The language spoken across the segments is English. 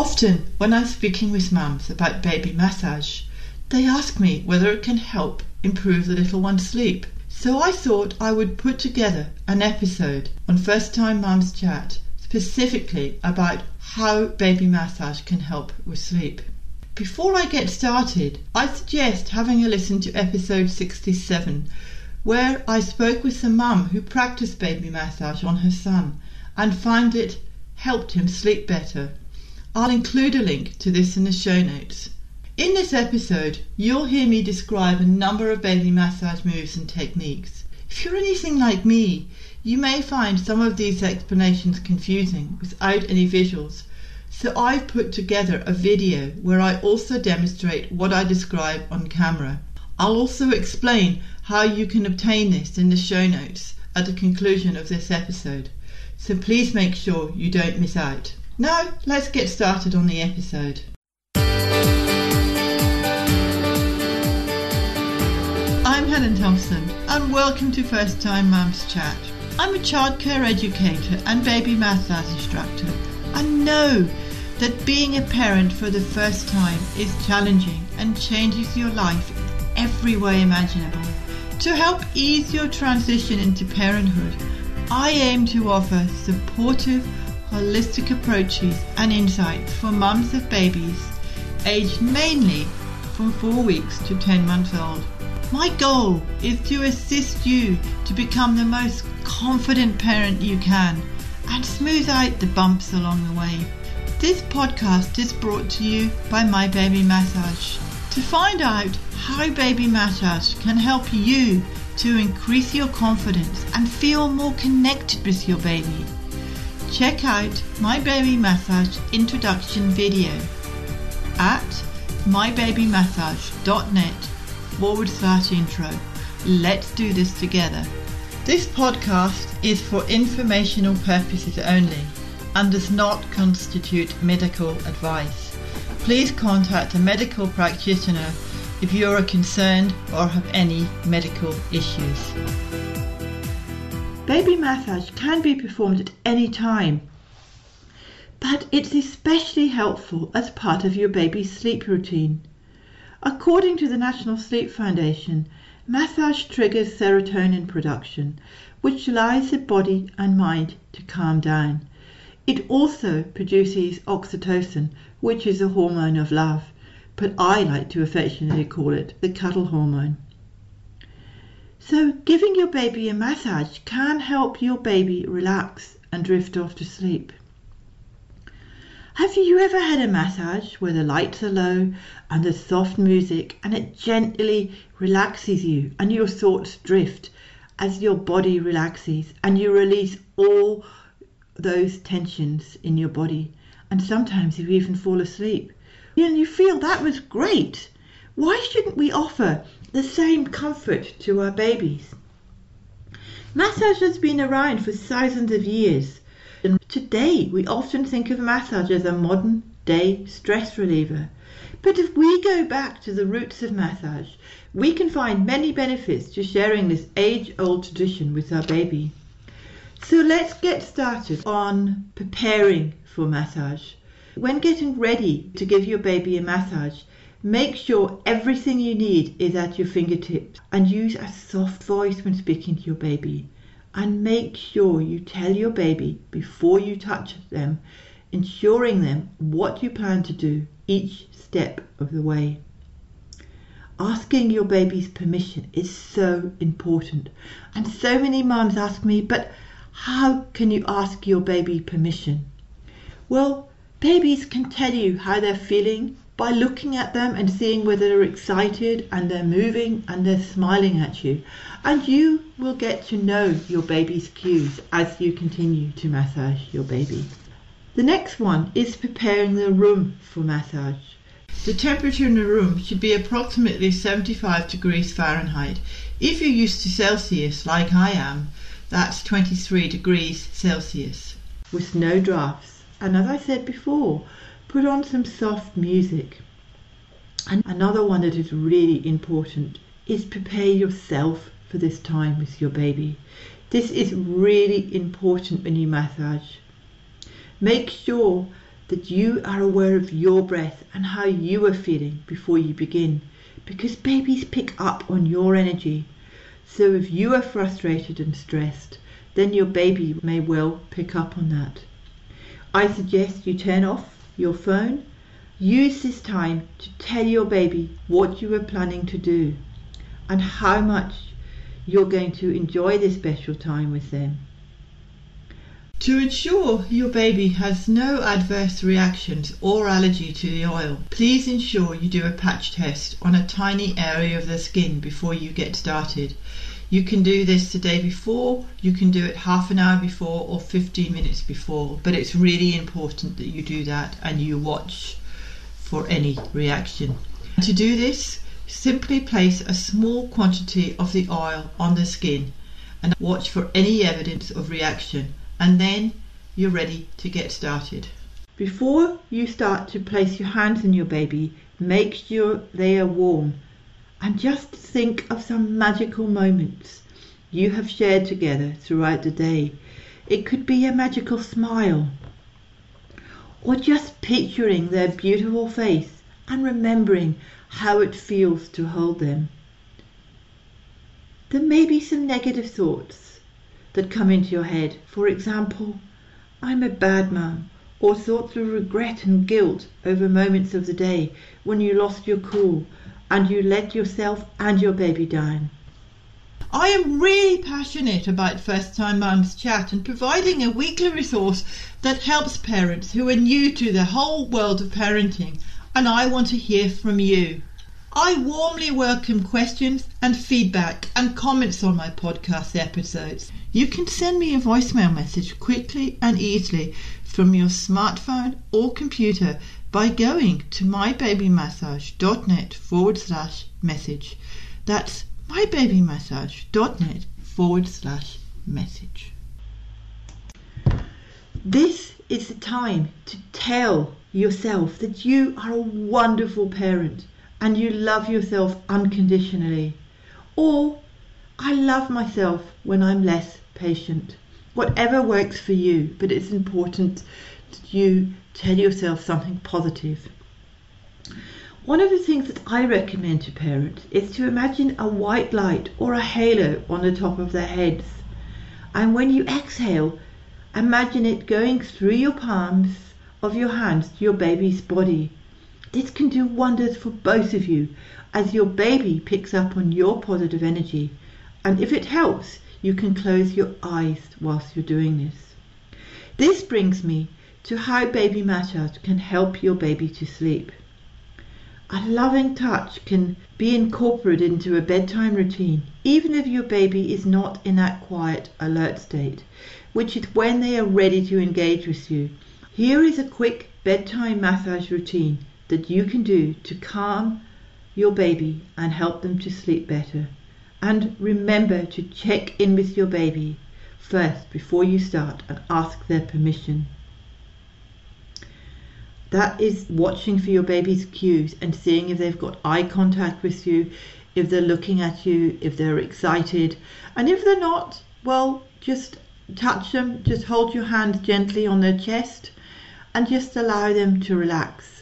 Often, when I'm speaking with mums about baby massage, they ask me whether it can help improve the little one's sleep. So I thought I would put together an episode on First Time Mums Chat specifically about how baby massage can help with sleep. Before I get started, I suggest having a listen to episode 67, where I spoke with a mum who practiced baby massage on her son and found it helped him sleep better. I'll include a link to this in the show notes. In this episode, you'll hear me describe a number of baby massage moves and techniques. If you're anything like me, you may find some of these explanations confusing without any visuals, so I've put together a video where I also demonstrate what I describe on camera. I'll also explain how you can obtain this in the show notes at the conclusion of this episode, so please make sure you don't miss out. Now, let's get started on the episode. I'm Helen Thompson, and welcome to First Time Mums Chat. I'm a childcare educator and baby massage instructor. I know that being a parent for the first time is challenging and changes your life every way imaginable. To help ease your transition into parenthood, I aim to offer supportive, holistic approaches and insights for mums of babies aged mainly from 4 weeks to 10 months old. My goal is to assist you to become the most confident parent you can and smooth out the bumps along the way. This podcast is brought to you by My Baby Massage. To find out how Baby Massage can help you to increase your confidence and feel more connected with your baby, check out My Baby Massage introduction video at mybabymassage.net forward slash intro. Let's do this together. This podcast is for informational purposes only and does not constitute medical advice. Please contact a medical practitioner if you are concerned or have any medical issues. Baby massage can be performed at any time, but it's especially helpful as part of your baby's sleep routine. According to the National Sleep Foundation, massage triggers serotonin production, which allows the body and mind to calm down. It also produces oxytocin, which is a hormone of love, but I like to affectionately call it the cuddle hormone. So, giving your baby a massage can help your baby relax and drift off to sleep. Have you ever had a massage where the lights are low and the soft music and it gently relaxes you and your thoughts drift as your body relaxes and you release all those tensions in your body, and sometimes you even fall asleep. And you feel that was great. Why shouldn't we offer the same comfort to our babies? Massage has been around for thousands of years, and today we often think of massage as a modern day stress reliever. But if we go back to the roots of massage, we can find many benefits to sharing this age old tradition with our baby. So let's get started on preparing for massage. When getting ready to give your baby a massage, make sure everything you need is at your fingertips and use a soft voice when speaking to your baby. And make sure you tell your baby before you touch them, ensuring them what you plan to do each step of the way. Asking your baby's permission is so important. And so many mums ask me, but how can you ask your baby permission? Well, babies can tell you how they're feeling by looking at them and seeing whether they're excited and they're moving and they're smiling at you. And you will get to know your baby's cues as you continue to massage your baby. The next one is preparing the room for massage. The temperature in the room should be approximately 75 degrees Fahrenheit. If you're used to Celsius, like I am, that's 23 degrees Celsius. With no drafts. And as I said before, put on some soft music. And another one that is really important is prepare yourself for this time with your baby. This is really important when you massage. Make sure that you are aware of your breath and how you are feeling before you begin because babies pick up on your energy. So if you are frustrated and stressed, then your baby may well pick up on that. I suggest you turn off your phone. Use this time to tell your baby what you are planning to do and how much you're going to enjoy this special time with them. To ensure your baby has no adverse reactions or allergy to the oil, please ensure you do a patch test on a tiny area of the skin before you get started. You can do this the day before, you can do it half an hour before or 15 minutes before, but it's really important that you do that and you watch for any reaction. To do this, simply place a small quantity of the oil on the skin and watch for any evidence of reaction and then you're ready to get started. Before you start to place your hands on your baby, make sure they are warm and just think of some magical moments you have shared together throughout the day. It could be a magical smile or just picturing their beautiful face and remembering how it feels to hold them. There may be some negative thoughts that come into your head. For example, I'm a bad mum, or thoughts of regret and guilt over moments of the day when you lost your cool and you let yourself and your baby down. I am really passionate about First Time Mums Chat and providing a weekly resource that helps parents who are new to the whole world of parenting, and I want to hear from you. I warmly welcome questions and feedback and comments on my podcast episodes. You can send me a voicemail message quickly and easily from your smartphone or computer by going to mybabymassage.net forward slash message. That's mybabymassage.net forward slash message. This is the time to tell yourself that you are a wonderful parent and you love yourself unconditionally. Or, I love myself when I'm less patient. Whatever works for you, but it's important that you tell yourself something positive. One of the things that I recommend to parents is to imagine a white light or a halo on the top of their heads. And when you exhale, imagine it going through your palms of your hands to your baby's body this can do wonders for both of you as your baby picks up on your positive energy. And if it helps, you can close your eyes whilst you're doing this. This brings me to how baby massage can help your baby to sleep. A loving touch can be incorporated into a bedtime routine, even if your baby is not in that quiet, alert state, which is when they are ready to engage with you. Here is a quick bedtime massage routine that you can do to calm your baby and help them to sleep better. And remember to check in with your baby first before you start and ask their permission. That is watching for your baby's cues and seeing if they've got eye contact with you, if they're looking at you, if they're excited. And if they're not, well, just touch them, just hold your hand gently on their chest and just allow them to relax.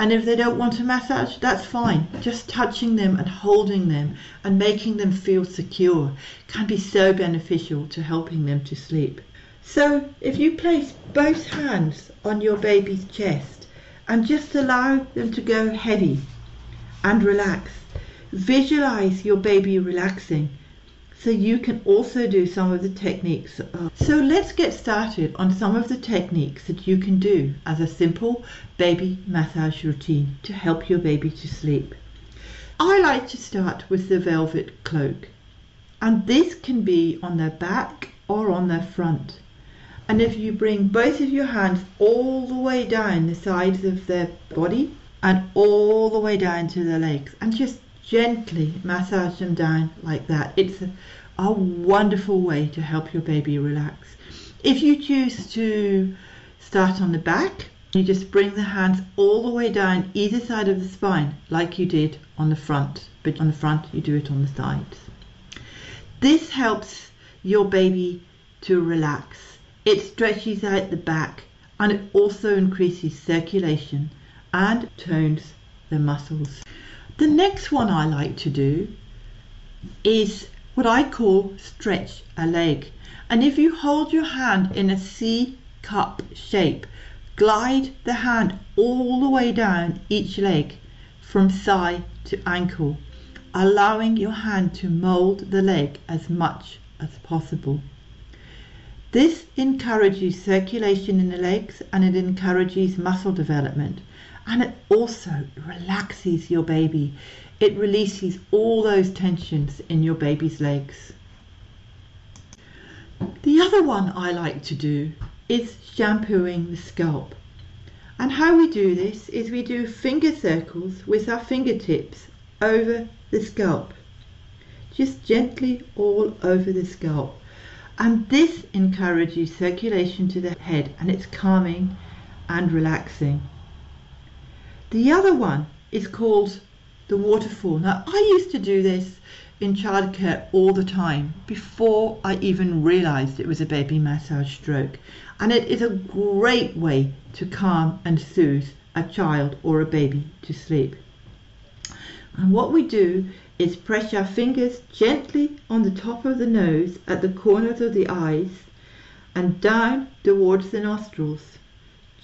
And if they don't want a massage, that's fine. Just touching them and holding them and making them feel secure can be so beneficial to helping them to sleep. So if you place both hands on your baby's chest and just allow them to go heavy and relax, visualize your baby relaxing so you can also do some of the techniques. So let's get started on some of the techniques that you can do as a simple baby massage routine to help your baby to sleep. I like to start with the velvet cloak and this can be on their back or on their front. And if you bring both of your hands all the way down the sides of their body and all the way down to their legs and just gently massage them down like that. It's a, a wonderful way to help your baby relax. If you choose to start on the back, you just bring the hands all the way down either side of the spine like you did on the front, but on the front you do it on the sides. This helps your baby to relax. It stretches out the back and it also increases circulation and tones the muscles. The next one I like to do is what I call stretch a leg. And if you hold your hand in a C cup shape, glide the hand all the way down each leg from thigh to ankle, allowing your hand to mold the leg as much as possible. This encourages circulation in the legs and it encourages muscle development and it also relaxes your baby. It releases all those tensions in your baby's legs. The other one I like to do is shampooing the scalp. And how we do this is we do finger circles with our fingertips over the scalp. Just gently all over the scalp. And this encourages circulation to the head and it's calming and relaxing. The other one is called the waterfall. Now, I used to do this in childcare all the time before I even realized it was a baby massage stroke. And it is a great way to calm and soothe a child or a baby to sleep. And what we do is press our fingers gently on the top of the nose at the corners of the eyes and down towards the nostrils,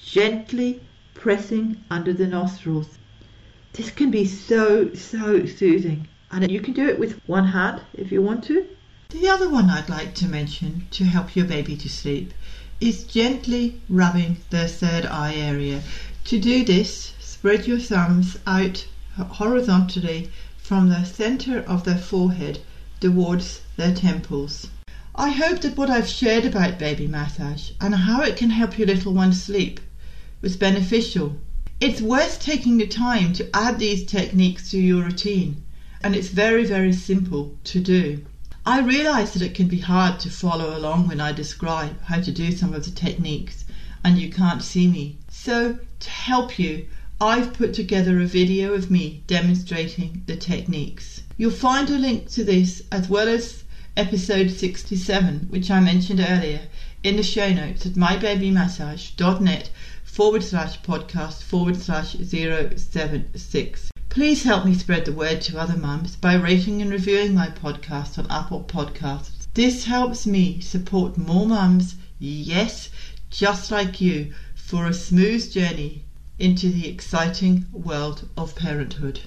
gently pressing under the nostrils. This can be so, so soothing. And you can do it with one hand if you want to. The other one I'd like to mention to help your baby to sleep is gently rubbing their third eye area. To do this, spread your thumbs out horizontally from the center of their forehead towards their temples. I hope that what I've shared about baby massage and how it can help your little one sleep was beneficial. It's worth taking the time to add these techniques to your routine, and it's very, very simple to do. I realize that it can be hard to follow along when I describe how to do some of the techniques and you can't see me. So, to help you, I've put together a video of me demonstrating the techniques. You'll find a link to this as well as episode 67, which I mentioned earlier, in the show notes at mybabymassage.net forward slash podcast forward slash 076. Please help me spread the word to other mums by rating and reviewing my podcast on Apple Podcasts. This helps me support more mums, yes, just like you, for a smooth journey into the exciting world of parenthood.